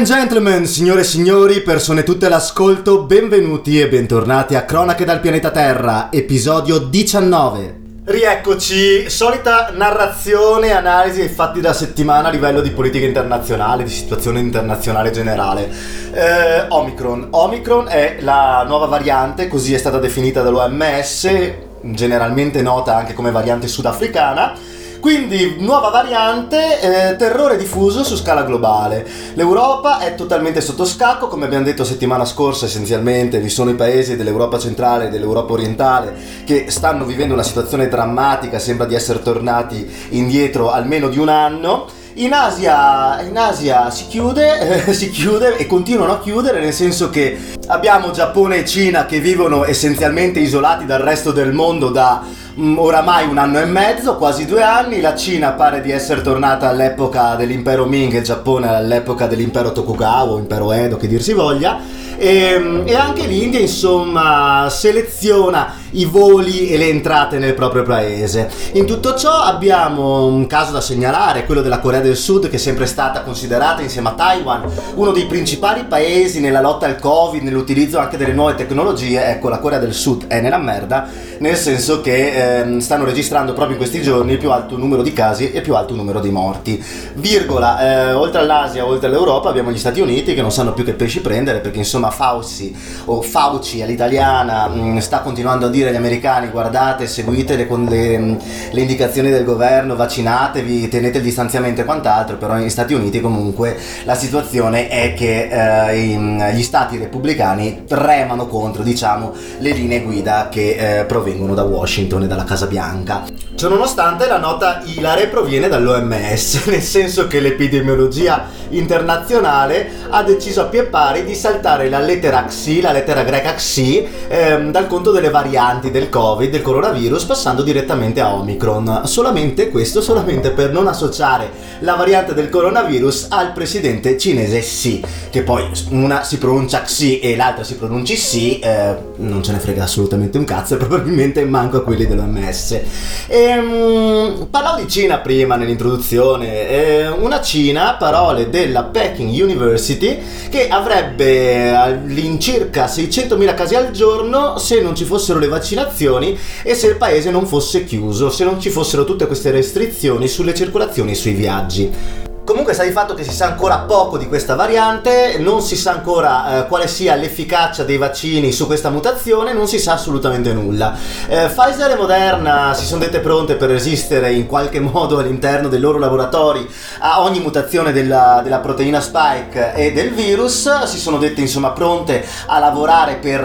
And gentlemen, signore e signori, persone tutte all'ascolto, benvenuti e bentornati a Cronache dal pianeta Terra, episodio 19. Rieccoci, solita narrazione analisi dei fatti della settimana a livello di politica internazionale, di situazione internazionale generale. Eh, Omicron. Omicron è la nuova variante, così è stata definita dall'OMS, generalmente nota anche come variante sudafricana quindi, nuova variante, eh, terrore diffuso su scala globale. L'Europa è totalmente sotto scacco, come abbiamo detto settimana scorsa essenzialmente, vi sono i paesi dell'Europa centrale e dell'Europa orientale che stanno vivendo una situazione drammatica, sembra di essere tornati indietro almeno di un anno. In Asia, in Asia, si chiude, eh, si chiude e continuano a chiudere, nel senso che abbiamo Giappone e Cina che vivono essenzialmente isolati dal resto del mondo da oramai un anno e mezzo, quasi due anni, la Cina pare di essere tornata all'epoca dell'impero Ming e il Giappone all'epoca dell'impero Tokugawa o impero Edo, che dir si voglia, e, ehm, e anche l'India insomma seleziona i voli e le entrate nel proprio paese. In tutto ciò abbiamo un caso da segnalare, quello della Corea del Sud che è sempre stata considerata insieme a Taiwan uno dei principali paesi nella lotta al Covid, nell'utilizzo anche delle nuove tecnologie. Ecco, la Corea del Sud è nella merda, nel senso che ehm, stanno registrando proprio in questi giorni il più alto numero di casi e più alto numero di morti. Virgola, eh, oltre all'Asia, oltre all'Europa abbiamo gli Stati Uniti che non sanno più che pesci prendere perché insomma Fauci o Fauci all'italiana mh, mm, sta continuando a dire dire agli americani guardate, seguite le, le, le, indicazioni del governo, vaccinatevi, tenete il distanziamento e quant'altro, però negli Stati Uniti comunque la situazione è che eh, gli stati repubblicani remano contro diciamo, le linee guida che eh, provengono da Washington e dalla Casa Bianca. Ciononostante la nota ilare proviene dall'OMS, nel senso che l'epidemiologia internazionale ha deciso a pie pari di saltare la lettera XI, la lettera greca XI, ehm, dal conto delle varianti del Covid, del coronavirus, passando direttamente a Omicron. Solamente questo, solamente per non associare la variante del coronavirus al presidente cinese Xi, che poi una si pronuncia Xi e l'altra si pronuncia Xi, eh, non ce ne frega assolutamente un cazzo e probabilmente manco a quelli dell'OMS. Ehm, parlavo di Cina prima nell'introduzione, eh, una Cina, parole della Peking University, che avrebbe all'incirca 600.000 casi al giorno se non ci fossero le vaccinazioni e se il paese non fosse chiuso, se non ci fossero tutte queste restrizioni sulle circolazioni e sui viaggi. Comunque sta di fatto che si sa ancora poco di questa variante, non si sa ancora eh, quale sia l'efficacia dei vaccini su questa mutazione, non si sa assolutamente nulla. Eh, Pfizer e Moderna si sono dette pronte per resistere in qualche modo all'interno dei loro laboratori a ogni mutazione della, della proteina spike e del virus, si sono dette insomma pronte a lavorare per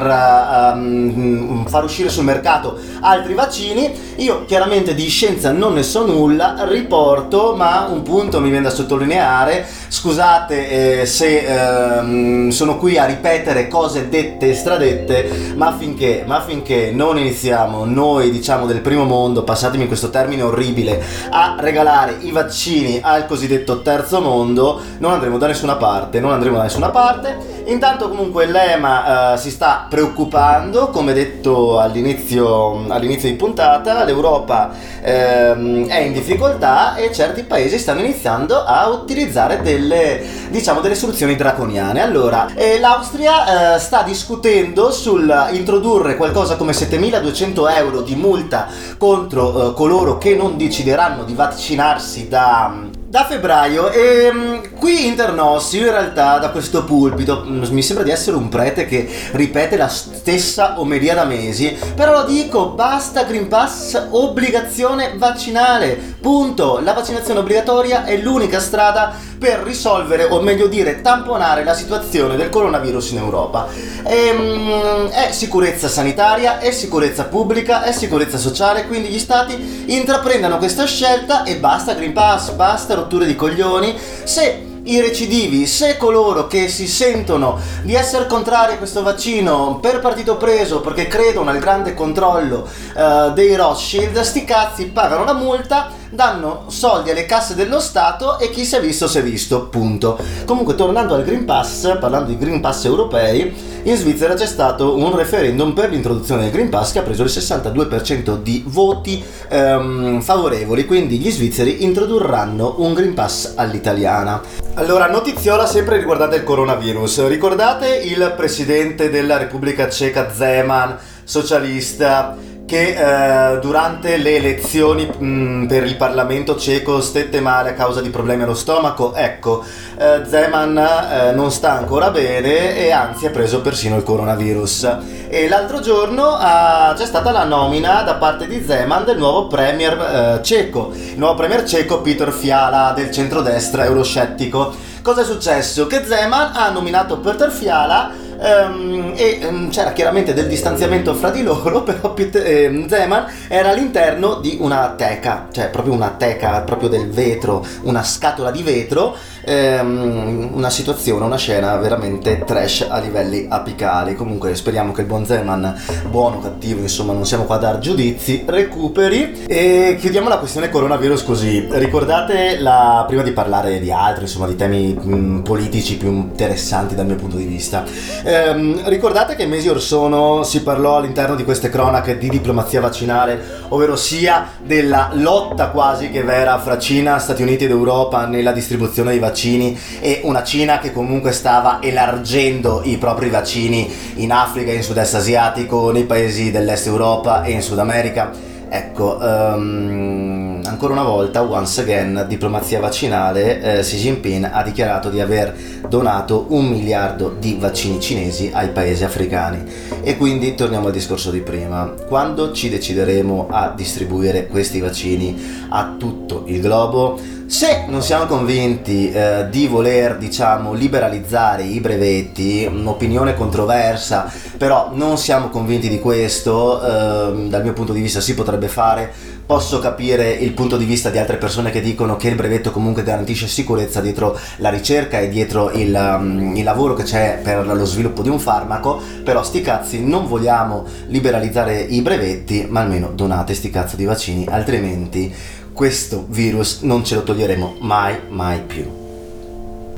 um, far uscire sul mercato altri vaccini. Io chiaramente di scienza non ne so nulla, riporto, ma un punto mi viene da sottolineare sottolineare. Scusate eh, se ehm, sono qui a ripetere cose dette e stradette, ma finché, ma finché non iniziamo noi, diciamo del primo mondo, passatemi questo termine orribile, a regalare i vaccini al cosiddetto terzo mondo, non andremo da nessuna parte, non andremo da nessuna parte. Intanto comunque l'EMA eh, si sta preoccupando, come detto all'inizio, all'inizio di puntata, l'Europa ehm, è in difficoltà e certi paesi stanno iniziando a utilizzare delle, diciamo, delle soluzioni draconiane. Allora, eh, l'Austria eh, sta discutendo sul introdurre qualcosa come 7200 euro di multa contro eh, coloro che non decideranno di vaccinarsi da da febbraio e um, qui Internossi in realtà da questo pulpito mm, mi sembra di essere un prete che ripete la stessa omelia da mesi però lo dico basta Green Pass obbligazione vaccinale. Punto. La vaccinazione obbligatoria è l'unica strada per risolvere o meglio dire tamponare la situazione del coronavirus in Europa. E, um, è sicurezza sanitaria è sicurezza pubblica è sicurezza sociale quindi gli stati intraprendano questa scelta e basta Green Pass basta rotture di coglioni, se i recidivi, se coloro che si sentono di essere contrari a questo vaccino per partito preso perché credono al grande controllo uh, dei Rothschild, sti cazzi pagano la multa danno soldi alle casse dello Stato e chi si è visto si è visto, punto. Comunque tornando al Green Pass, parlando di Green Pass europei, in Svizzera c'è stato un referendum per l'introduzione del Green Pass che ha preso il 62% di voti ehm, favorevoli, quindi gli svizzeri introdurranno un Green Pass all'italiana. Allora, notiziola sempre riguardante il coronavirus. Ricordate il presidente della Repubblica Ceca Zeman, socialista, che eh, durante le elezioni mh, mm, per il Parlamento ceco stette male a causa di problemi allo stomaco. Ecco, eh, Zeman eh, non sta ancora bene e anzi ha preso persino il coronavirus. E l'altro giorno c'è stata la nomina da parte di Zeman del nuovo premier eh, ceco, il nuovo premier ceco Peter Fiala del centrodestra euroscettico. Cosa è successo? Che Zeman ha nominato Peter Fiala Um, e um, c'era chiaramente del distanziamento fra di loro, però Peter, eh, Zeman era all'interno di una teca, cioè proprio una teca, proprio del vetro, una scatola di vetro ehm, una situazione, una scena veramente trash a livelli apicali. Comunque speriamo che il buon Zeman, buono o cattivo, insomma non siamo qua a dar giudizi, recuperi. E chiudiamo la questione coronavirus così. Ricordate la, prima di parlare di altri, insomma di temi mh, politici più interessanti dal mio punto di vista. Ehm, ricordate che mesi or sono si parlò all'interno di queste cronache di diplomazia vaccinale, ovvero sia della lotta quasi che vera fra Cina, Stati Uniti ed Europa nella distribuzione dei vaccini vaccini e una Cina che comunque stava elargendo i propri vaccini in Africa, in sud-est asiatico, nei paesi dell'est Europa e in Sud America. Ecco, um, ancora una volta, once again, diplomazia vaccinale, eh, Xi Jinping ha dichiarato di aver donato un miliardo di vaccini cinesi ai paesi africani. E quindi torniamo al discorso di prima. Quando ci decideremo a distribuire questi vaccini a tutto il globo, se non siamo convinti eh, di voler, diciamo, liberalizzare i brevetti, un'opinione controversa, però non siamo convinti di questo, eh, dal mio punto di vista si potrebbe fare, posso capire il punto di vista di altre persone che dicono che il brevetto comunque garantisce sicurezza dietro la ricerca e dietro il, um, il, lavoro che c'è per lo sviluppo di un farmaco, però sti cazzi non vogliamo liberalizzare i brevetti, ma almeno donate sti cazzo di vaccini, altrimenti questo virus non ce lo toglieremo mai, mai più.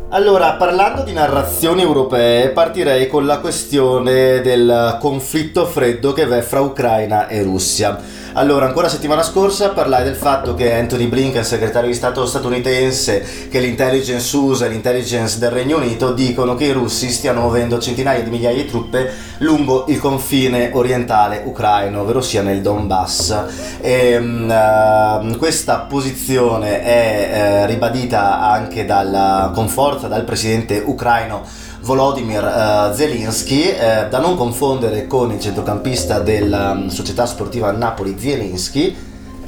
Allora, parlando di narrazioni europee, partirei con la questione del conflitto freddo che v'è fra Ucraina e Russia. Allora, ancora settimana scorsa parlai del fatto che Anthony Blinken, segretario di Stato statunitense, che l'intelligence USA e l'intelligence del Regno Unito dicono che i russi stiano muovendo centinaia di migliaia di truppe lungo il confine orientale ucraino, ovvero sia nel Donbass. E, uh, questa posizione è uh, ribadita anche dal, con forza dal presidente ucraino Volodymyr uh, Zelensky, uh, da non confondere con il centrocampista della um, società sportiva Napoli Zielinski,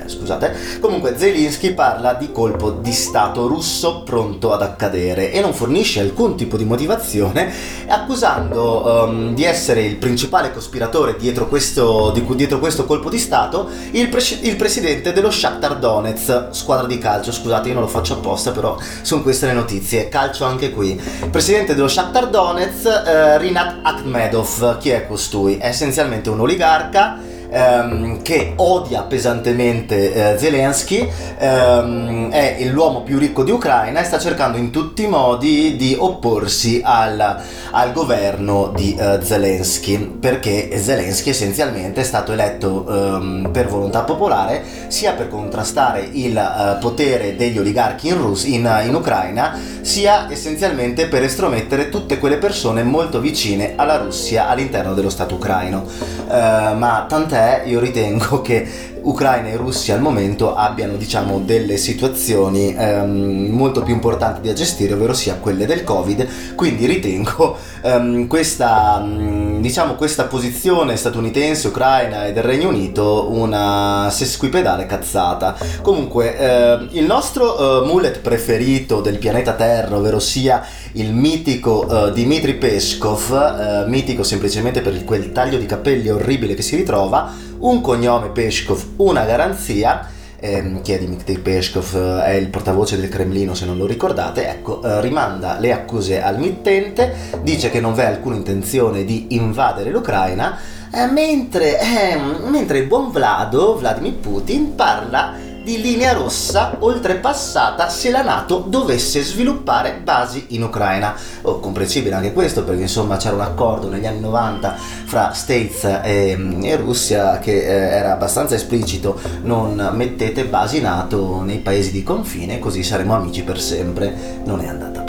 scusate. Comunque Zelensky parla di colpo di Stato russo pronto ad accadere e non fornisce alcun tipo di motivazione, accusando um, di essere il principale cospiratore dietro questo, di, dietro questo colpo di Stato il, pre- il, presidente dello Shakhtar Donetsk, squadra di calcio, scusate io non lo faccio apposta però sono queste le notizie, calcio anche qui. Presidente dello Shakhtar Donetsk, uh, Rinat Akhmedov, chi è costui? È essenzialmente un oligarca ehm, che odia pesantemente eh, Zelensky, ehm, è l'uomo più ricco di Ucraina e sta cercando in tutti i modi di opporsi al, al governo di eh, Zelensky, perché Zelensky essenzialmente è stato eletto ehm, per volontà popolare sia per contrastare il eh, potere degli oligarchi in, Rus- in, in Ucraina, sia essenzialmente per estromettere tutte quelle persone molto vicine alla Russia all'interno dello Stato ucraino. Uh, ma tant'è, io ritengo che Ucraina e Russia al momento abbiano diciamo delle situazioni um, molto più importanti da gestire, ovvero sia quelle del Covid, quindi ritengo um, questa, um, diciamo, questa posizione statunitense, Ucraina e del Regno Unito una sesquipedale cazzata. Comunque uh, il nostro uh, mullet preferito del pianeta Terra, ovvero sia il mitico uh, Dmitry Peskov, mitico semplicemente per quel taglio di capelli orribile che si ritrova, un cognome Peskov, una garanzia. Ehm, chi è Dmitry Peskov? Eh, è il portavoce del Cremlino, se non lo ricordate. Ecco, eh, rimanda le accuse al mittente, dice che non v'è alcuna intenzione di invadere l'Ucraina, eh, mentre, ehm, mentre il buon Vlado, Vladimir Putin, parla di linea rossa oltrepassata se la Nato dovesse sviluppare basi in Ucraina. Oh, comprensibile anche questo perché insomma c'era un accordo negli anni 90 fra States e, e Russia che eh, era abbastanza esplicito, non mettete basi Nato nei paesi di confine così saremo amici per sempre. Non è andata così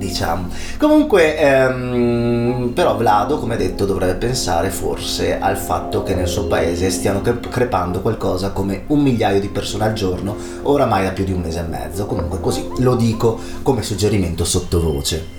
diciamo. Comunque, ehm, però Vlado, come detto, dovrebbe pensare forse al fatto che nel suo paese stiano crepando qualcosa come un migliaio di persone al giorno, oramai da più di un mese e mezzo. Comunque così lo dico come suggerimento sottovoce.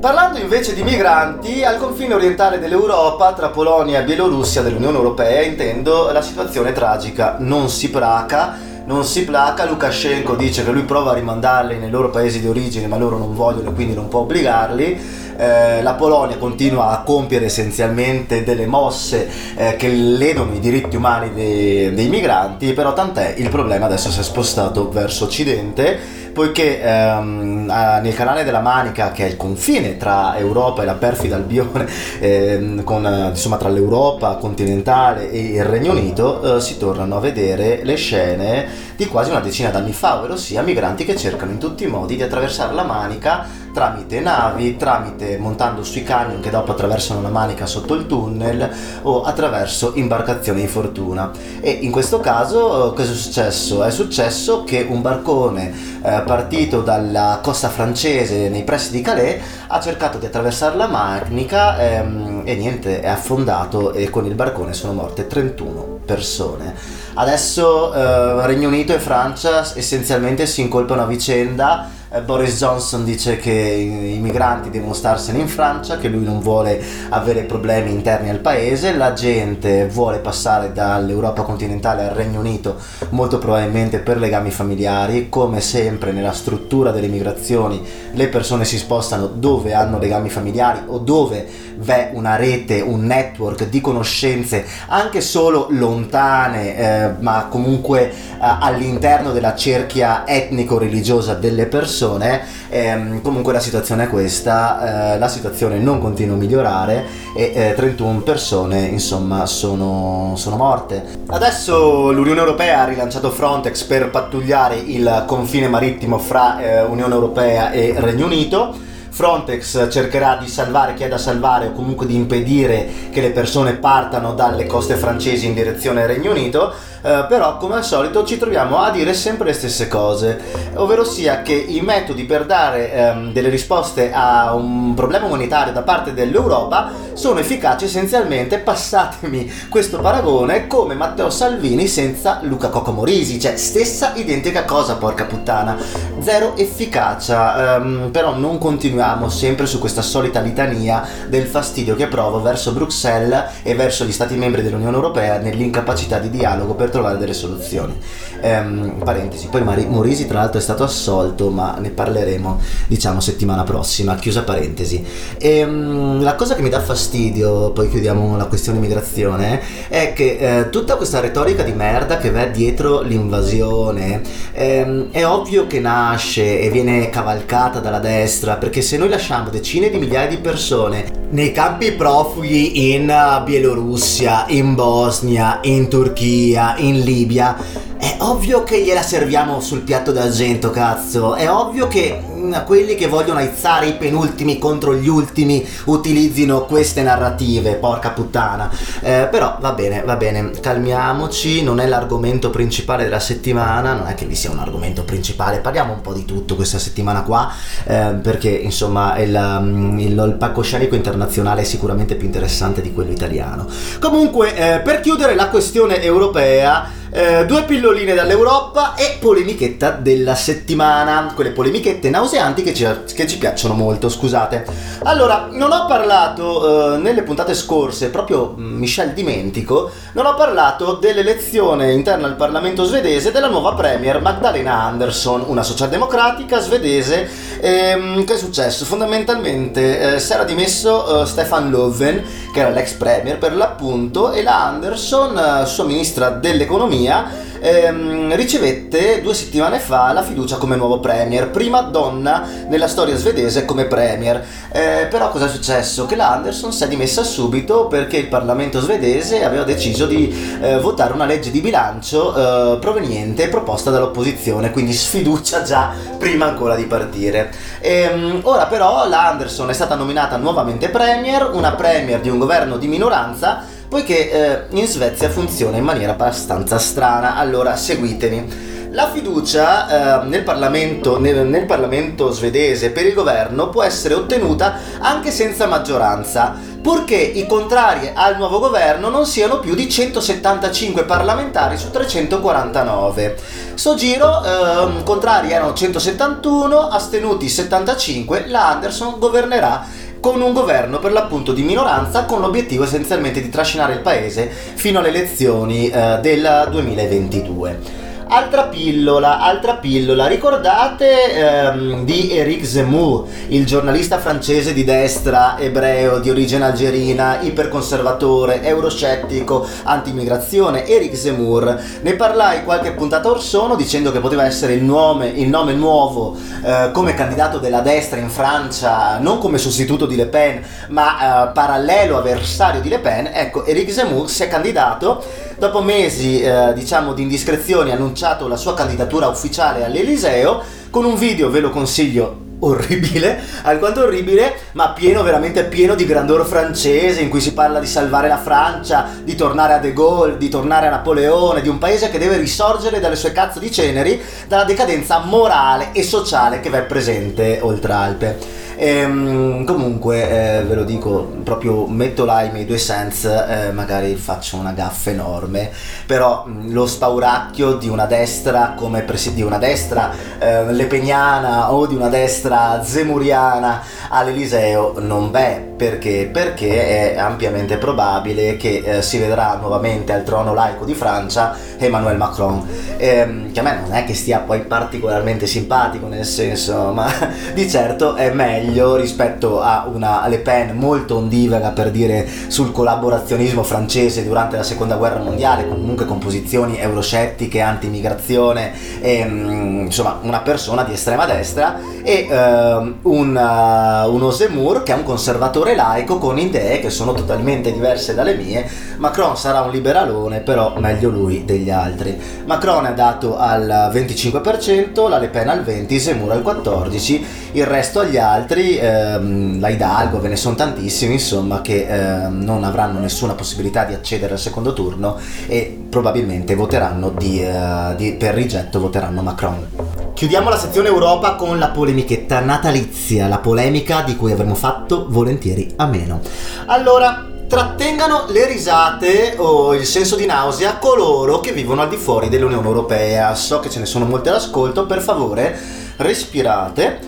Parlando invece di migranti, al confine orientale dell'Europa, tra Polonia e Bielorussia dell'Unione Europea, intendo, la situazione tragica non si praca non si placa, Lukashenko dice che lui prova a rimandarli nei loro paesi di origine ma loro non vogliono e quindi non può obbligarli. Eh, la Polonia continua a compiere essenzialmente delle mosse eh, che ledono i diritti umani dei, dei migranti, però tant'è, il problema adesso si è spostato verso occidente poiché ehm, nel canale della Manica, che è il confine tra Europa e la perfida Albione, ehm, con, insomma tra l'Europa continentale e il Regno Unito, eh, si tornano a vedere le scene di quasi una decina d'anni fa, ovvero sia migranti che cercano in tutti i modi di attraversare la Manica tramite navi, tramite montando sui camion che dopo attraversano la Manica sotto il tunnel o attraverso imbarcazioni di fortuna. E in questo caso eh, cosa è successo? È successo che un barcone eh, partito dalla costa francese nei pressi di Calais ha cercato di attraversare la Manica ehm, e niente, è affondato e con il barcone sono morte 31 persone. Adesso eh, Regno Unito e Francia essenzialmente si incolpano a vicenda Boris Johnson dice che i migranti devono starsene in Francia, che lui non vuole avere problemi interni al paese, la gente vuole passare dall'Europa continentale al Regno Unito molto probabilmente per legami familiari, come sempre nella struttura delle migrazioni le persone si spostano dove hanno legami familiari o dove v'è una rete, un network di conoscenze anche solo lontane, eh, ma comunque eh, all'interno della cerchia etnico-religiosa delle persone persone, ehm, comunque la situazione è questa, eh, la situazione non continua a migliorare e eh, 31 persone insomma sono, sono morte. Adesso l'Unione Europea ha rilanciato Frontex per pattugliare il confine marittimo fra eh, Unione Europea e Regno Unito. Frontex cercherà di salvare chi è da salvare o comunque di impedire che le persone partano dalle coste francesi in direzione Regno Unito eh, però come al solito ci troviamo a dire sempre le stesse cose, ovvero sia che i metodi per dare ehm, delle risposte a un problema umanitario da parte dell'Europa sono efficaci essenzialmente, passatemi questo paragone, come Matteo Salvini senza Luca Cocomorisi, cioè stessa identica cosa, porca puttana, zero efficacia, ehm, però non continuiamo sempre su questa solita litania del fastidio che provo verso Bruxelles e verso gli Stati membri dell'Unione Europea nell'incapacità di dialogo per trovare delle soluzioni. Ehm, parentesi, poi Mari- Morisi tra l'altro è stato assolto, ma ne parleremo diciamo settimana prossima, chiusa parentesi. Ehm, la cosa che mi dà fastidio, poi chiudiamo la questione immigrazione, è che eh, tutta questa retorica di merda che va dietro l'invasione ehm, è ovvio che nasce e viene cavalcata dalla destra, perché se noi lasciamo decine di migliaia di persone nei campi profughi in Bielorussia, in Bosnia, in Turchia, in Libia, è ovvio che gliela serviamo sul piatto d'argento, cazzo. È ovvio che mm, quelli che vogliono aizzare i penultimi contro gli ultimi utilizzino queste narrative, porca puttana. Eh, però va bene, va bene, calmiamoci, non è l'argomento principale della settimana, non è che vi sia un argomento principale, parliamo un po' di tutto questa settimana qua, eh, perché insomma il, mm, il, il palcoscenico internazionale è sicuramente più interessante di quello italiano. Comunque, eh, per chiudere la questione europea, eh, due pilloline dall'Europa e polemichetta della settimana. Quelle polemichette nauseanti che ci, che ci piacciono molto, scusate. Allora, non ho parlato eh, nelle puntate scorse, proprio mm, Michel dimentico, non ho parlato dell'elezione interna al Parlamento svedese della nuova premier Magdalena Andersson, una socialdemocratica svedese. Ehm, che è successo? Fondamentalmente eh, si era dimesso eh, Stefan Löfven, che era l'ex premier per l'appunto, e la Andersson, eh, sua ministra dell'economia, ehm, ricevette due settimane fa la fiducia come nuovo premier, prima donna nella storia svedese come premier. Eh, però cosa è successo? Che la Anderson si è dimessa subito perché il Parlamento svedese aveva deciso di eh, votare una legge di bilancio eh, proveniente proposta dall'opposizione, quindi sfiducia già prima ancora di partire. E, ehm, ora però la Anderson è stata nominata nuovamente premier, una premier di un governo di minoranza poiché eh, in Svezia funziona in maniera abbastanza strana. Allora, seguitemi. La fiducia eh, nel, Parlamento, nel, nel, Parlamento, svedese per il governo può essere ottenuta anche senza maggioranza, purché i contrari al nuovo governo non siano più di 175 parlamentari su 349. Sto giro, eh, contrari erano 171, astenuti 75, la Anderson governerà con un governo per l'appunto di minoranza con l'obiettivo essenzialmente di trascinare il paese fino alle elezioni eh, del 2022. Altra pillola, altra pillola, ricordate ehm, di Eric Zemmour, il giornalista francese di destra, ebreo, di origine algerina, iperconservatore, euroscettico, anti-immigrazione, Eric Zemmour. Ne parlai qualche puntata or sono dicendo che poteva essere il nome, il nome nuovo eh, come candidato della destra in Francia, non come sostituto di Le Pen, ma eh, parallelo avversario di Le Pen. Ecco, Eric Zemmour si è candidato Dopo mesi, eh, diciamo, di indiscrezioni ha annunciato la sua candidatura ufficiale all'Eliseo con un video, ve lo consiglio, orribile, alquanto orribile, ma pieno, veramente pieno di grandor francese, in cui si parla di salvare la Francia, di tornare a De Gaulle, di tornare a Napoleone, di un paese che deve risorgere dalle sue cazzo di ceneri, dalla decadenza morale e sociale che v'è presente oltre Alpe. Ehm, comunque, eh, ve lo dico, proprio metto là i miei due cents, eh, magari faccio una gaffa enorme, però mh, lo spauracchio di una destra come presi- di una destra eh, lepeniana o di una destra zemuriana all'Eliseo non v'è. Perché? Perché è ampiamente probabile che eh, si vedrà nuovamente al trono laico di Francia Emmanuel Macron, ehm, che a me non è che stia poi particolarmente simpatico, nel senso, ma di certo è meglio rispetto a una Le Pen molto ondivaga per dire sul collaborazionismo francese durante la seconda guerra mondiale, comunque con posizioni euroscettiche, anti-immigrazione, ehm, insomma una persona di estrema destra e ehm, un, uh, uno Zemmour che è un conservatore laico con idee che sono totalmente diverse dalle mie. Macron sarà un liberalone, però meglio lui degli altri. Macron è dato al 25%, la Le Pen al 20%, Zemmour al 14%, il resto agli altri, ehm, la Hidalgo, ve ne sono tantissimi insomma che ehm, non avranno nessuna possibilità di accedere al secondo turno e probabilmente voteranno di, eh, di, per rigetto voteranno Macron. Chiudiamo la sezione Europa con la polemichetta natalizia, la polemica di cui avremmo fatto volentieri a meno. Allora, trattengano le risate o il senso di nausea coloro che vivono al di fuori dell'Unione Europea. So che ce ne sono molte all'ascolto, per favore respirate.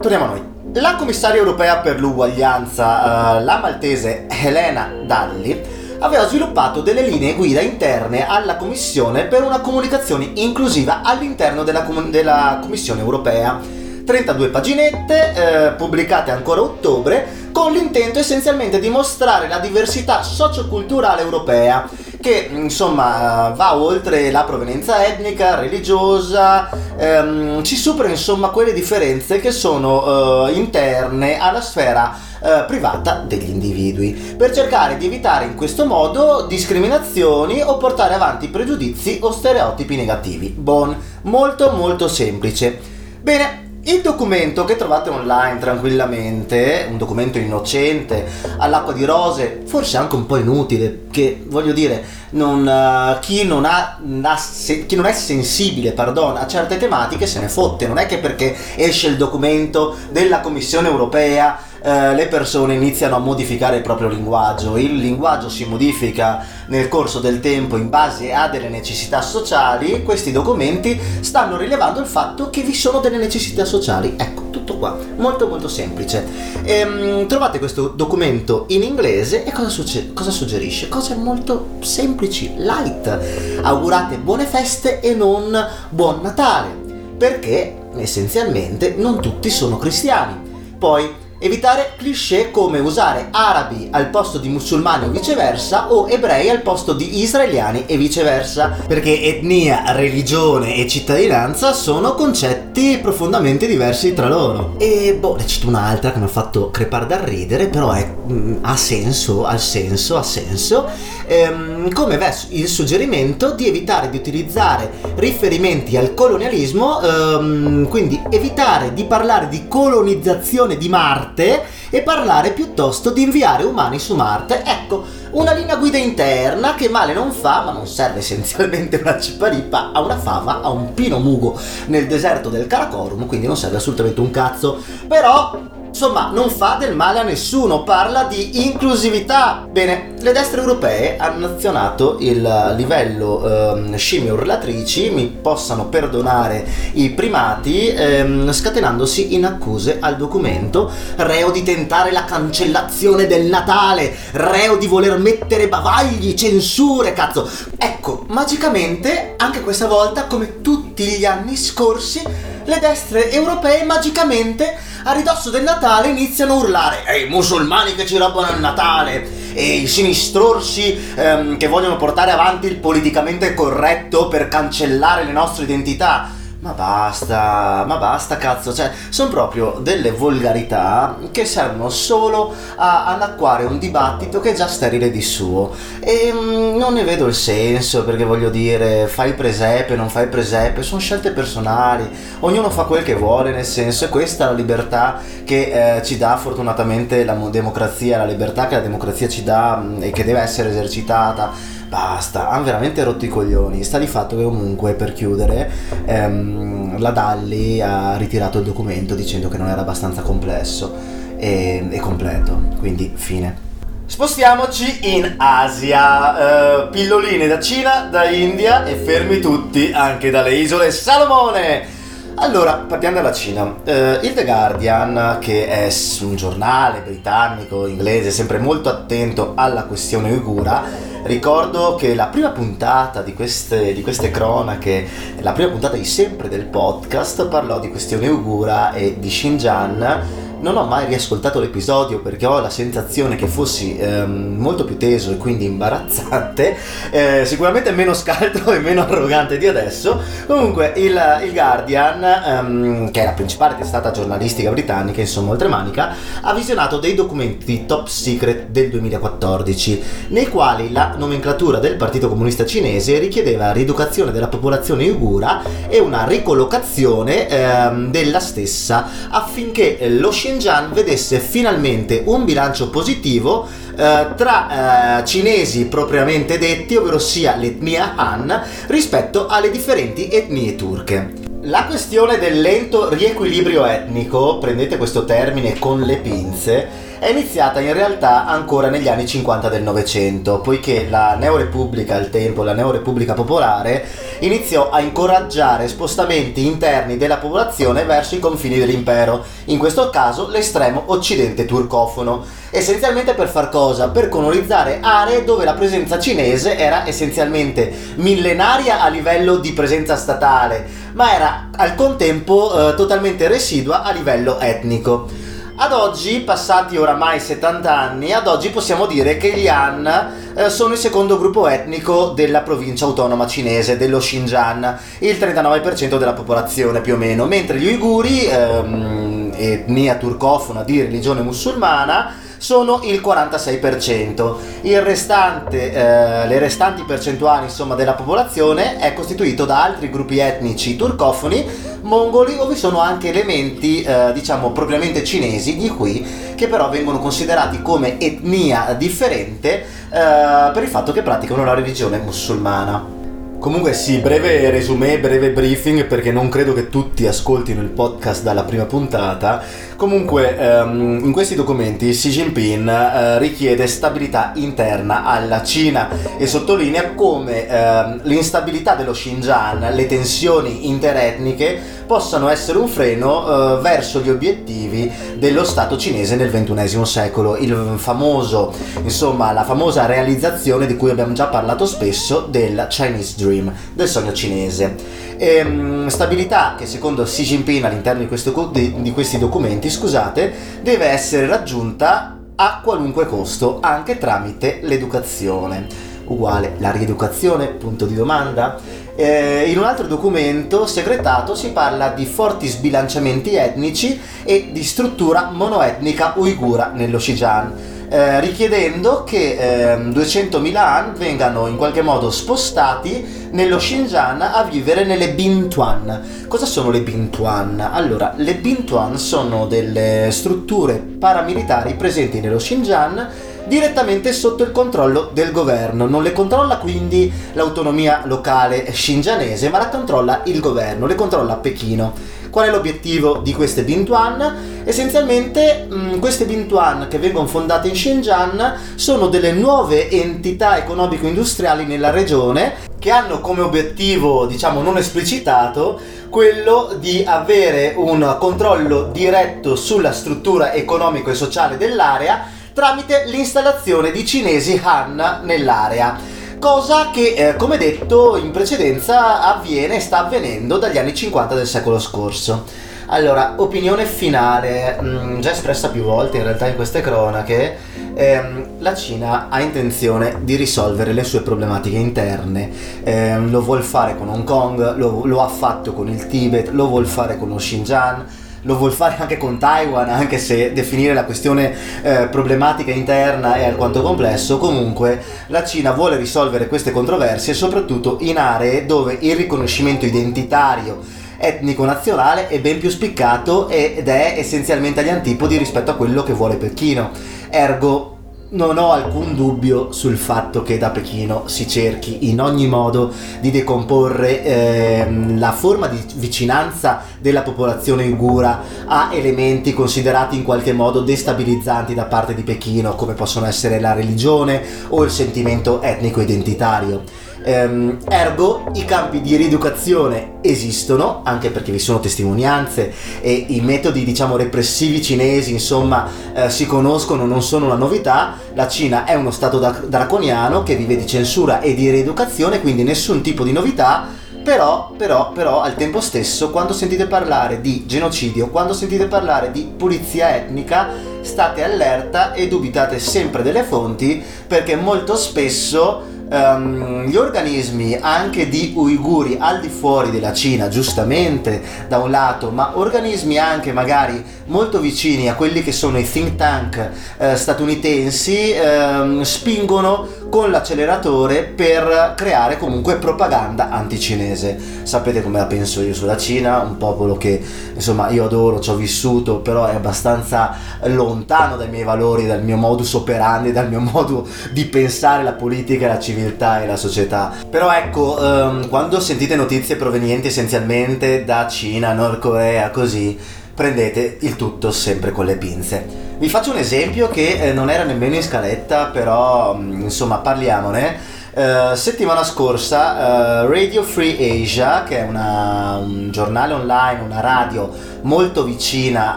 Torniamo a noi. La commissaria europea per l'uguaglianza, uh, la maltese Helena Dalli, aveva sviluppato delle linee guida interne alla Commissione per una comunicazione inclusiva all'interno della, com- della Commissione europea. 32 paginette eh, pubblicate ancora a ottobre con l'intento essenzialmente di mostrare la diversità socioculturale europea che insomma va oltre la provenienza etnica, religiosa, ehm, ci supera insomma quelle differenze che sono eh, interne alla sfera eh, privata degli individui, per cercare di evitare in questo modo discriminazioni o portare avanti pregiudizi o stereotipi negativi. Bon, molto molto semplice. Bene, il documento che trovate online tranquillamente, un documento innocente, all'acqua di rose, forse anche un po' inutile, che voglio dire, non, uh, chi, non ha, ha se, chi, non è sensibile pardon, a certe tematiche se ne fotte, non è che perché esce il documento della Commissione europea eh, le persone iniziano a modificare il proprio linguaggio, il linguaggio si modifica nel corso del tempo in base a delle necessità sociali, questi documenti stanno rilevando il fatto che vi sono delle necessità sociali. Ecco, tutto qua, molto molto semplice. Ehm, trovate questo documento in inglese e cosa, succe- cosa suggerisce? Cose molto semplici, light. Augurate buone feste e non buon Natale, perché essenzialmente non tutti sono cristiani. Poi evitare cliché come usare arabi al posto di musulmani o viceversa o ebrei al posto di israeliani e viceversa, perché etnia, religione e cittadinanza sono concetti profondamente diversi tra loro. E boh, ne cito un'altra che mi ha fatto crepare dal ridere, però è, mm, ha senso, ha senso, ha senso, ehm, come il suggerimento di evitare di utilizzare riferimenti al colonialismo, ehm, quindi evitare di parlare di colonizzazione di Marte e parlare piuttosto di inviare umani su Marte. Ecco, una linea guida interna che male non fa, ma non serve essenzialmente una ciparipa, a una fava, a un pino mugo nel deserto del Karakorum, quindi non serve assolutamente un cazzo. Però Insomma, non fa del male a nessuno, parla di inclusività. Bene, le destre europee hanno azionato il livello ehm, scimmie urlatrici, mi possano perdonare i primati, ehm, scatenandosi in accuse al documento, reo di tentare la cancellazione del Natale, reo di voler mettere bavagli, censure, cazzo. Ecco, magicamente, anche questa volta, come tutti gli anni scorsi, le destre europee magicamente a ridosso del Natale iniziano a urlare Ehi, musulmani che ci rubano il Natale! E i sinistrorsi ehm, che vogliono portare avanti il politicamente corretto per cancellare le nostre identità ma basta, ma basta cazzo, cioè sono proprio delle volgarità che servono solo a anacquare un dibattito che è già sterile di suo. E mm, non ne vedo il senso perché voglio dire fai presepe, non fai presepe, sono scelte personali, ognuno fa quel che vuole nel senso e questa è la libertà che eh, ci dà fortunatamente la democrazia, la libertà che la democrazia ci dà mm, e che deve essere esercitata basta, hanno veramente rotto i coglioni. Sta di fatto che comunque per chiudere ehm, la Dalli ha ritirato il documento dicendo che non era abbastanza complesso e, e completo, quindi fine. Spostiamoci in Asia, uh, pilloline da Cina, da India e fermi tutti anche dalle isole Salomone. Allora, partiamo dalla Cina. Uh, il The Guardian, che è un giornale britannico, inglese, sempre molto attento alla questione uigura, Ricordo che la prima puntata di queste, di queste cronache, la prima puntata di sempre del podcast, parlò di questione uigura e di Xinjiang non ho mai riascoltato l'episodio perché ho la sensazione che fossi ehm, molto più teso e quindi imbarazzante, eh, sicuramente meno scaltro e meno arrogante di adesso. Comunque il, il Guardian, ehm, che è la principale testata giornalistica britannica, insomma oltremanica, ha visionato dei documenti top secret del 2014, nei quali la nomenclatura del Partito Comunista Cinese richiedeva rieducazione della popolazione uigura e una ricollocazione ehm, della stessa affinché lo scienziato Xinjiang vedesse finalmente un bilancio positivo eh, tra eh, cinesi propriamente detti, ovvero sia l'etnia Han, rispetto alle differenti etnie turche. La questione del lento riequilibrio etnico, prendete questo termine con le pinze, è iniziata in realtà ancora negli anni 50 del Novecento, poiché la Neorepubblica al tempo, la Neorepubblica Popolare, iniziò a incoraggiare spostamenti interni della popolazione verso i confini dell'impero, in questo caso l'estremo occidente turcofono. Essenzialmente per far cosa? Per colonizzare aree dove la presenza cinese era essenzialmente millenaria a livello di presenza statale, ma era al contempo eh, totalmente residua a livello etnico. Ad oggi, passati oramai 70 anni, ad oggi possiamo dire che gli Han eh, sono il secondo gruppo etnico della provincia autonoma cinese, dello Xinjiang, il 39% della popolazione più o meno, mentre gli uiguri, ehm, etnia turcofona di religione musulmana, sono il 46%. Il restante, eh, le restanti percentuali insomma, della popolazione è costituito da altri gruppi etnici turcofoni, mongoli o vi sono anche elementi eh, diciamo propriamente cinesi di qui che però vengono considerati come etnia differente eh, per il fatto che praticano la religione musulmana. Comunque sì, breve resume, breve briefing perché non credo che tutti ascoltino il podcast dalla prima puntata. Comunque um, in questi documenti Xi Jinping uh, richiede stabilità interna alla Cina e sottolinea come uh, l'instabilità dello Xinjiang, le tensioni interetniche possano essere un freno uh, verso gli obiettivi dello Stato cinese nel XXI secolo. Il famoso, insomma, la famosa realizzazione di cui abbiamo già parlato spesso del Chinese Dream, del sogno cinese. E, um, stabilità che secondo Xi Jinping all'interno di, questo, di, di questi documenti scusate, deve essere raggiunta a qualunque costo, anche tramite l'educazione. Uguale la rieducazione, punto di domanda. Eh, in un altro documento segretato si parla di forti sbilanciamenti etnici e di struttura monoetnica uigura nello Xinjiang eh, richiedendo che eh, 200.000 Han vengano in qualche modo spostati nello Xinjiang a vivere nelle Bintuan. Cosa sono le Bintuan? Allora, le Bintuan sono delle strutture paramilitari presenti nello Xinjiang direttamente sotto il controllo del governo. Non le controlla quindi l'autonomia locale xinjianese, ma la controlla il governo, le controlla Pechino. Qual è l'obiettivo di queste Bintuan? Essenzialmente mh, mm, queste Bintuan che vengono fondate in Xinjiang sono delle nuove entità economico-industriali nella regione che hanno come obiettivo, diciamo non esplicitato, quello di avere un controllo diretto sulla struttura economico e sociale dell'area tramite l'installazione di cinesi Han nell'area cosa che, eh, come detto in precedenza, avviene e sta avvenendo dagli anni 50 del secolo scorso. Allora, opinione finale, mh, mm, già espressa più volte in realtà in queste cronache, ehm, la Cina ha intenzione di risolvere le sue problematiche interne, ehm, lo vuol fare con Hong Kong, lo, lo ha fatto con il Tibet, lo vuol fare con lo Xinjiang, lo vuol fare anche con Taiwan, anche se definire la questione eh, problematica interna è alquanto complesso, comunque la Cina vuole risolvere queste controversie soprattutto in aree dove il riconoscimento identitario etnico-nazionale è ben più spiccato ed è essenzialmente agli antipodi rispetto a quello che vuole Pechino. Ergo non ho alcun dubbio sul fatto che da Pechino si cerchi in ogni modo di decomporre eh, la forma di vicinanza della popolazione uigura a elementi considerati in qualche modo destabilizzanti da parte di Pechino, come possono essere la religione o il sentimento etnico-identitario. Ehm, ergo i campi di rieducazione esistono, anche perché vi sono testimonianze e i metodi diciamo repressivi cinesi insomma eh, si conoscono, non sono una novità. La Cina è uno stato draconiano che vive di censura e di rieducazione, quindi nessun tipo di novità. Però, però, però, al tempo stesso, quando sentite parlare di genocidio, quando sentite parlare di pulizia etnica, state allerta e dubitate sempre delle fonti perché molto spesso um, gli organismi anche di uiguri al di fuori della Cina, giustamente da un lato, ma organismi anche magari molto vicini a quelli che sono i think tank eh, statunitensi, eh, spingono con l'acceleratore per creare comunque propaganda anticinese. Sapete come la penso io sulla Cina, un popolo che insomma io adoro, ci ho vissuto, però è abbastanza lontano dai miei valori, dal mio modus operandi, dal mio modo di pensare la politica, la civiltà e la società. Però ecco, ehm, quando sentite notizie provenienti essenzialmente da Cina, Nord Corea, così, prendete il tutto sempre con le pinze. Vi faccio un esempio che eh, non era nemmeno in scaletta, però mm, insomma parliamone. Uh, settimana scorsa uh, Radio Free Asia, che è una, un giornale online, una radio molto vicina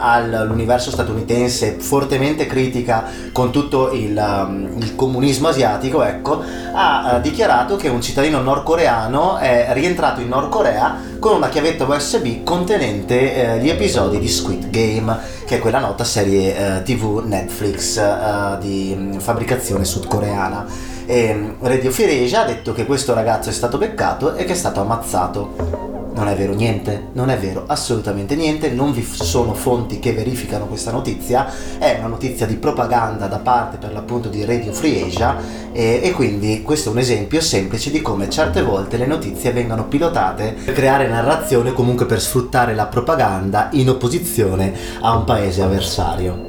all'universo statunitense, fortemente critica con tutto il, um, il comunismo asiatico, ecco, ha uh, dichiarato che un cittadino nordcoreano è rientrato in Nord Corea con una chiavetta USB contenente eh, gli episodi di Squid Game, che è quella nota serie eh, TV Netflix eh, di mm, fabbricazione sudcoreana. E Radio Fireja ha detto che questo ragazzo è stato beccato e che è stato ammazzato. Non è vero niente, non è vero assolutamente niente, non vi sono fonti che verificano questa notizia, è una notizia di propaganda da parte per l'appunto di Radio Free Asia e, e quindi questo è un esempio semplice di come certe volte le notizie vengano pilotate per creare narrazione comunque per sfruttare la propaganda in opposizione a un paese avversario.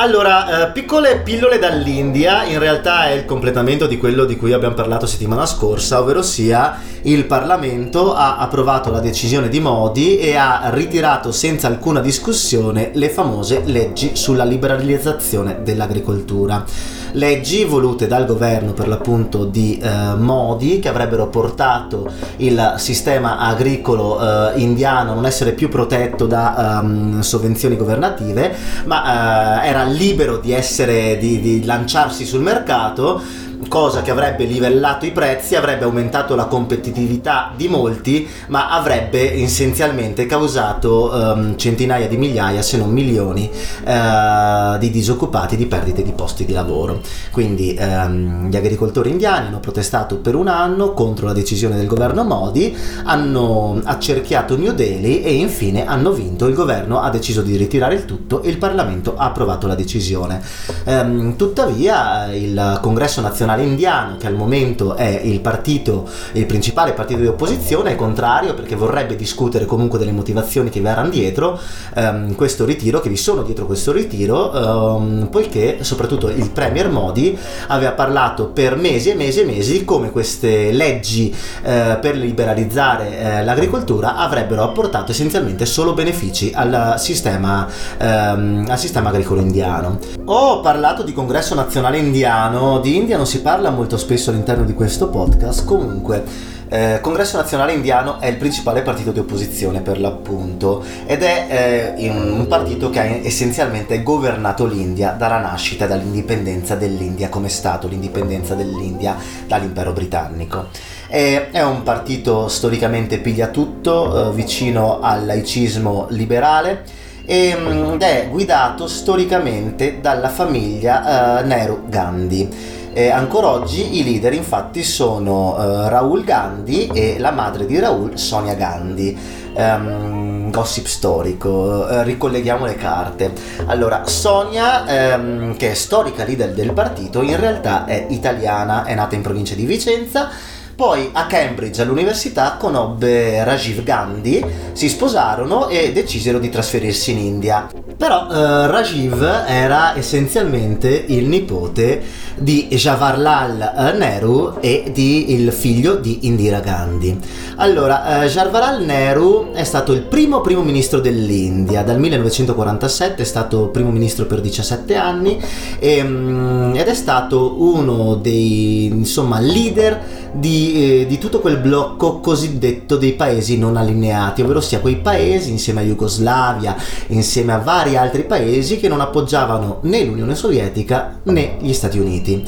Allora, eh, piccole pillole dall'India, in realtà è il completamento di quello di cui abbiamo parlato settimana scorsa, ovvero sia il Parlamento ha approvato la decisione di Modi e ha ritirato senza alcuna discussione le famose leggi sulla liberalizzazione dell'agricoltura. Leggi volute dal governo per l'appunto di eh, Modi che avrebbero portato il sistema agricolo eh, indiano a non essere più protetto da um, sovvenzioni governative, ma eh, era libero di, essere, di, di lanciarsi sul mercato cosa che avrebbe livellato i prezzi, avrebbe aumentato la competitività di molti, ma avrebbe essenzialmente causato um, centinaia di migliaia, se non milioni, uh, di disoccupati, di perdite di posti di lavoro. Quindi um, gli agricoltori indiani hanno protestato per un anno contro la decisione del governo Modi, hanno accerchiato New Delhi e infine hanno vinto. Il governo ha deciso di ritirare il tutto e il Parlamento ha approvato la decisione. Um, tuttavia il Congresso nazionale indiano, che al momento è il partito, il principale partito di opposizione, è contrario perché vorrebbe discutere comunque delle motivazioni che verranno dietro um, questo ritiro, che vi sono dietro questo ritiro, um, poiché soprattutto il Premier Modi aveva parlato per mesi e mesi e mesi come queste leggi uh, per liberalizzare uh, l'agricoltura avrebbero apportato essenzialmente solo benefici al sistema, um, al sistema agricolo indiano. Ho parlato di Congresso nazionale indiano, di India non si parla molto spesso all'interno di questo podcast, comunque eh, Congresso Nazionale Indiano è il principale partito di opposizione per l'appunto ed è eh, un partito che ha essenzialmente governato l'India dalla nascita e dall'indipendenza dell'India come Stato, l'indipendenza dell'India dall'impero britannico. E è un partito storicamente pigliatutto, eh, vicino al laicismo liberale mm, ed è guidato storicamente dalla famiglia eh, Nehru Gandhi. Eh, ancora oggi i leader infatti sono eh, Raul Gandhi e la madre di Raul, Sonia Gandhi. Um, gossip storico, uh, ricolleghiamo le carte. Allora, Sonia, um, che è storica leader del partito, in realtà è italiana, è nata in provincia di Vicenza poi a Cambridge all'università conobbe Rajiv Gandhi, si sposarono e decisero di trasferirsi in India. Però eh, Rajiv era essenzialmente il nipote di Jawaharlal Nehru e di il figlio di Indira Gandhi. Allora, eh, Jawaharlal Nehru è stato il primo primo ministro dell'India, dal 1947 è stato primo ministro per 17 anni e, mm, ed è stato uno dei insomma, leader di eh, di tutto quel blocco cosiddetto dei paesi non allineati, ovvero sia quei paesi insieme a Jugoslavia, insieme a vari altri paesi che non appoggiavano né l'Unione Sovietica né gli Stati Uniti.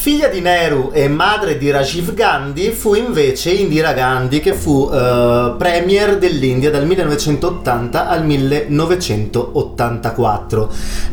Figlia di Nehru e madre di Rajiv Gandhi, fu invece Indira Gandhi che fu uh, premier dell'India dal 1980 al 1984. Um,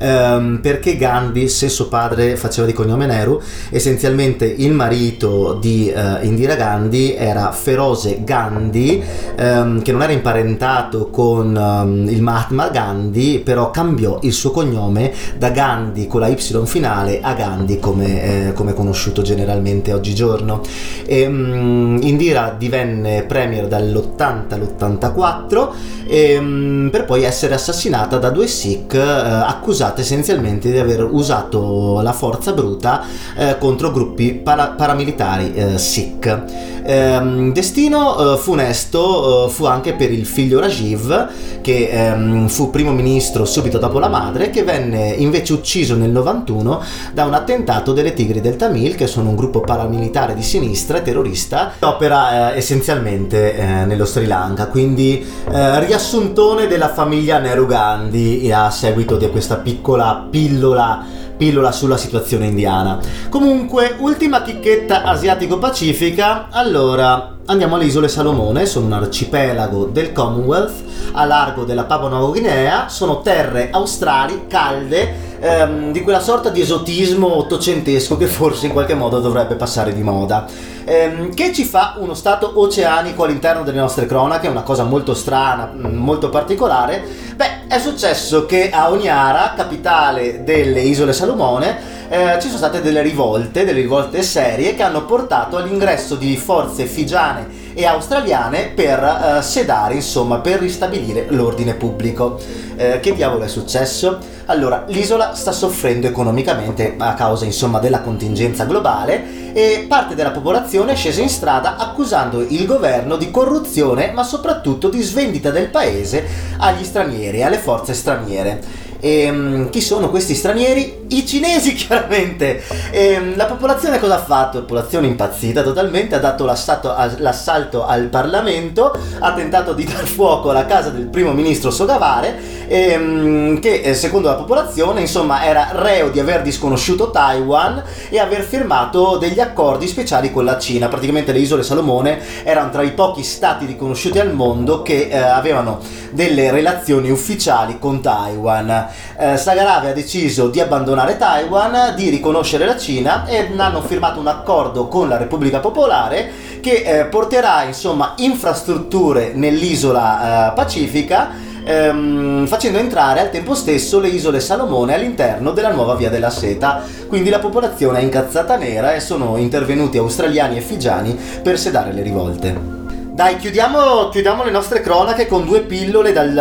ehm, perché Gandhi, se suo padre faceva di cognome Nehru, essenzialmente il marito di uh, Indira Gandhi era Feroze Gandhi, um, che non era imparentato con um, il Mahatma Gandhi, però cambiò il suo cognome da Gandhi con la Y finale a Gandhi come, eh, come conosciuto generalmente oggigiorno. E, um, Indira divenne premier dall'80 all'84 e, um, per poi essere assassinata da due Sikh eh, accusate essenzialmente di aver usato la forza bruta eh, contro gruppi para- paramilitari eh, Sikh. Ehm, destino eh, funesto eh, fu anche per il figlio Rajiv che ehm, fu primo ministro subito dopo la madre che venne invece ucciso nel 91 da un attentato delle Tigri del Tamil, che sono un gruppo paramilitare di sinistra e terrorista, che opera eh, essenzialmente eh, nello Sri Lanka, quindi eh, riassuntone della famiglia Nehru Gandhi a seguito di questa piccola pillola pillola sulla situazione indiana. Comunque, ultima chicchetta asiatico-pacifica, allora andiamo alle isole Salomone, sono un arcipelago del Commonwealth a largo della Papua Nuova Guinea, sono terre australi calde ehm, di quella sorta di esotismo ottocentesco che forse in qualche modo dovrebbe passare di moda. Ehm, che ci fa uno stato oceanico all'interno delle nostre cronache, una cosa molto strana, mm, molto particolare. Beh, è successo che a Oniara, capitale delle isole Salomone, eh, ci sono state delle rivolte, delle rivolte serie che hanno portato all'ingresso di forze figiane e australiane per eh, sedare, insomma, per ristabilire l'ordine pubblico. Eh, che diavolo è successo? Allora, l'isola sta soffrendo economicamente a causa, insomma, della contingenza globale e parte della popolazione è scesa in strada accusando il governo di corruzione, ma soprattutto di svendita del paese agli stranieri, alle forze straniere. E um, chi sono questi stranieri? i cinesi chiaramente. E, ehm, la popolazione cosa ha fatto? La popolazione impazzita totalmente, ha dato l'assalto, l'assalto al Parlamento, ha tentato di dar fuoco alla casa del primo ministro Sogavare, e, ehm, che eh, secondo la popolazione insomma era reo di aver disconosciuto Taiwan e aver firmato degli accordi speciali con la Cina. Praticamente le isole Salomone erano tra i pochi stati riconosciuti al mondo che eh, avevano delle relazioni ufficiali con Taiwan. Eh, Sagarave ha deciso di abbandonare Taiwan, di riconoscere la Cina e hanno firmato un accordo con la Repubblica Popolare che eh, porterà insomma infrastrutture nell'isola eh, pacifica ehm, facendo entrare al tempo stesso le isole Salomone all'interno della nuova via della seta. Quindi la popolazione è incazzata nera e sono intervenuti australiani e figiani per sedare le rivolte. Dai, chiudiamo, chiudiamo, le nostre cronache con due pillole dal,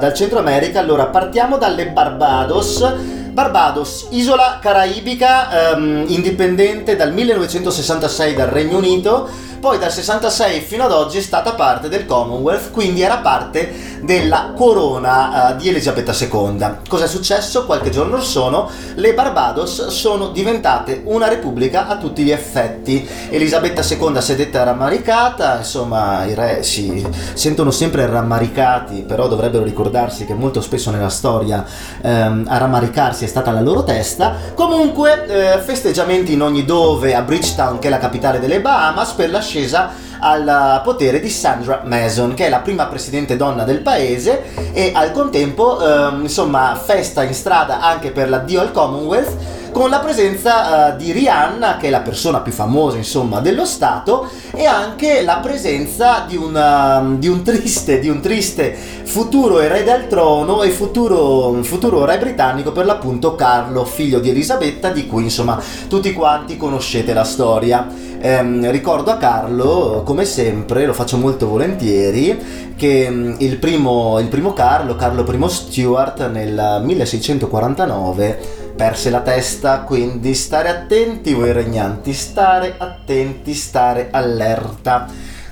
dal Centro America. Allora, partiamo dalle Barbados. Barbados, isola caraibica ehm, indipendente dal 1966 dal Regno Unito, poi dal 66 fino ad oggi è stata parte del Commonwealth, quindi era parte della corona uh, di Elisabetta II. Cosa è successo? Qualche giorno or sono le Barbados sono diventate una repubblica a tutti gli effetti. Elisabetta II sedette rammaricata, insomma i re si sentono sempre rammaricati, però dovrebbero ricordarsi che molto spesso nella storia ehm, a rammaricarsi è stata la loro testa. Comunque eh, festeggiamenti in ogni dove a Bridgetown, che è la capitale delle Bahamas, per l'ascesa al potere di Sandra Mason, che è la prima presidente donna del paese e al contempo, ehm, insomma, festa in strada anche per l'addio al Commonwealth con la presenza uh, di Rihanna, che è la persona più famosa insomma dello Stato, e anche la presenza di, una, um, di, un, triste, di un triste futuro erede del trono e futuro, futuro re britannico per l'appunto Carlo, figlio di Elisabetta, di cui insomma tutti quanti conoscete la storia. Ehm, ricordo a Carlo, come sempre, lo faccio molto volentieri, che mm, il primo, il primo Carlo, Carlo I Stuart, nel 1649 perse la testa, quindi stare attenti voi regnanti, stare attenti, stare allerta.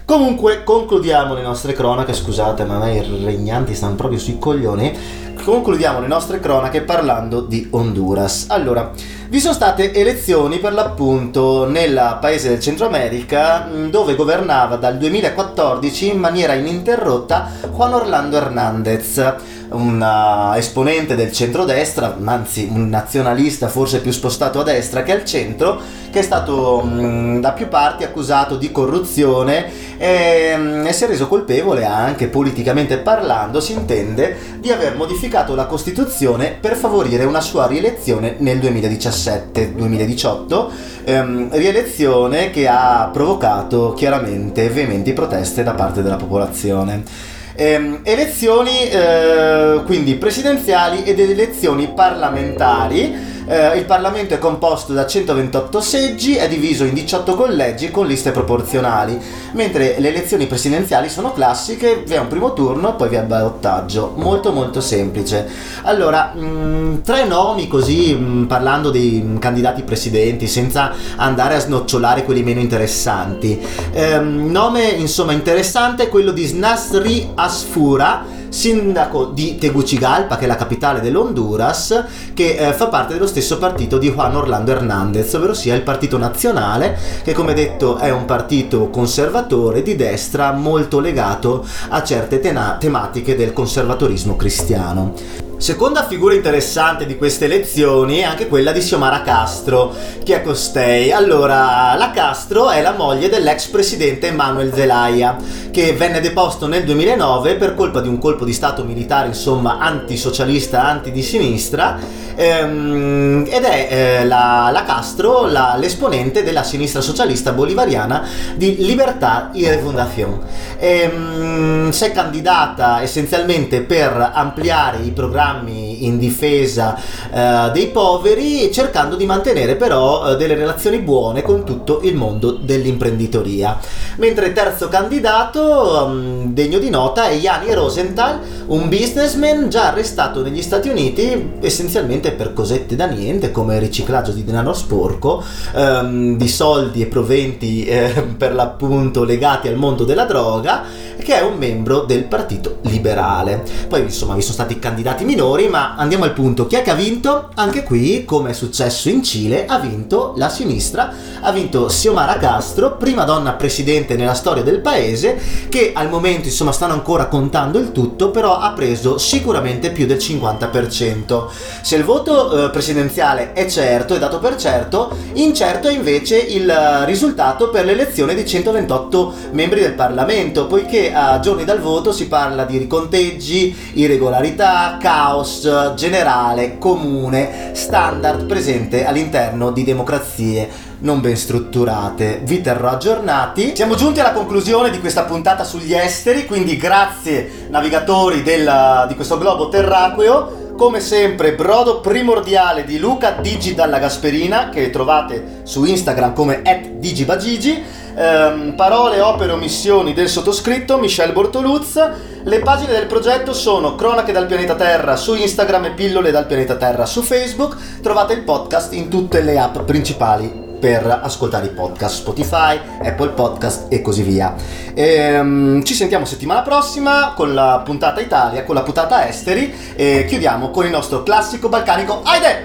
Comunque concludiamo le nostre cronache, scusate ma i regnanti stanno proprio sui coglioni. Concludiamo le nostre cronache parlando di Honduras. Allora, vi sono state elezioni per l'appunto nel paese del Centro America dove governava dal 2014 in maniera ininterrotta Juan Orlando Hernández un uh, esponente del centrodestra, anzi un nazionalista forse più spostato a destra che al centro, che è stato mm, da più parti accusato di corruzione e, mm, e si è reso colpevole anche politicamente parlando, si intende, di aver modificato la Costituzione per favorire una sua rielezione nel 2017-2018, ehm, rielezione che ha provocato chiaramente veementi proteste da parte della popolazione. Ehm, elezioni eh, quindi presidenziali ed elezioni parlamentari eh, il Parlamento è composto da 128 seggi, è diviso in 18 collegi con liste proporzionali, mentre le elezioni presidenziali sono classiche, vi è un primo turno, poi vi è ballottaggio, molto molto semplice. Allora, mh, mm, tre nomi così, mh, mm, parlando dei mh, candidati presidenti, senza andare a snocciolare quelli meno interessanti. Eh, nome insomma interessante è quello di Snasri Asfura, sindaco di Tegucigalpa, che è la capitale dell'Honduras, che eh, fa parte dello stesso partito di Juan Orlando Hernández, ovvero sia il Partito Nazionale, che come detto è un partito conservatore di destra molto legato a certe tena- tematiche del conservatorismo cristiano. Seconda figura interessante di queste elezioni è anche quella di Xiomara Castro. Chi è costei? Allora, la Castro è la moglie dell'ex presidente Manuel Zelaya, che venne deposto nel 2009 per colpa di un colpo di stato militare, insomma, antisocialista, anti di sinistra, ehm, ed è eh, la, la, Castro la, l'esponente della sinistra socialista bolivariana di Libertà y Refundación. Ehm, si è candidata essenzialmente per ampliare i programmi in difesa eh, dei poveri, cercando di mantenere però eh, delle relazioni buone con tutto il mondo dell'imprenditoria. Mentre terzo candidato, um, degno di nota, è Yanni Rosenthal, un businessman già arrestato negli Stati Uniti essenzialmente per cosette da niente come riciclaggio di denaro sporco, um, di soldi e proventi eh, per l'appunto legati al mondo della droga che è un membro del Partito Liberale. Poi insomma vi sono stati candidati minori, ma andiamo al punto. Chi è che ha vinto? Anche qui, come è successo in Cile, ha vinto la sinistra, ha vinto Xiomara Castro, prima donna presidente nella storia del paese, che al momento insomma stanno ancora contando il tutto, però ha preso sicuramente più del 50%. Se il voto eh, presidenziale è certo, è dato per certo, incerto è invece il risultato per l'elezione di 128 membri del Parlamento, poiché a giorni dal voto si parla di riconteggi, irregolarità, caos generale, comune, standard presente all'interno di democrazie non ben strutturate. Vi terrò aggiornati. Siamo giunti alla conclusione di questa puntata sugli esteri, quindi grazie navigatori del, di questo globo terraqueo. Come sempre, brodo primordiale di Luca Digi dalla Gasperina, che trovate su Instagram come digibagigi. Ehm, parole, opere o missioni del sottoscritto Michel Bortoluz. Le pagine del progetto sono Cronache dal pianeta Terra su Instagram e Pillole dal pianeta Terra su Facebook. Trovate il podcast in tutte le app principali per ascoltare i podcast Spotify, Apple Podcast e così via. Ehm, ci sentiamo settimana prossima con la puntata Italia, con la puntata Esteri e chiudiamo con il nostro classico balcanico Aide!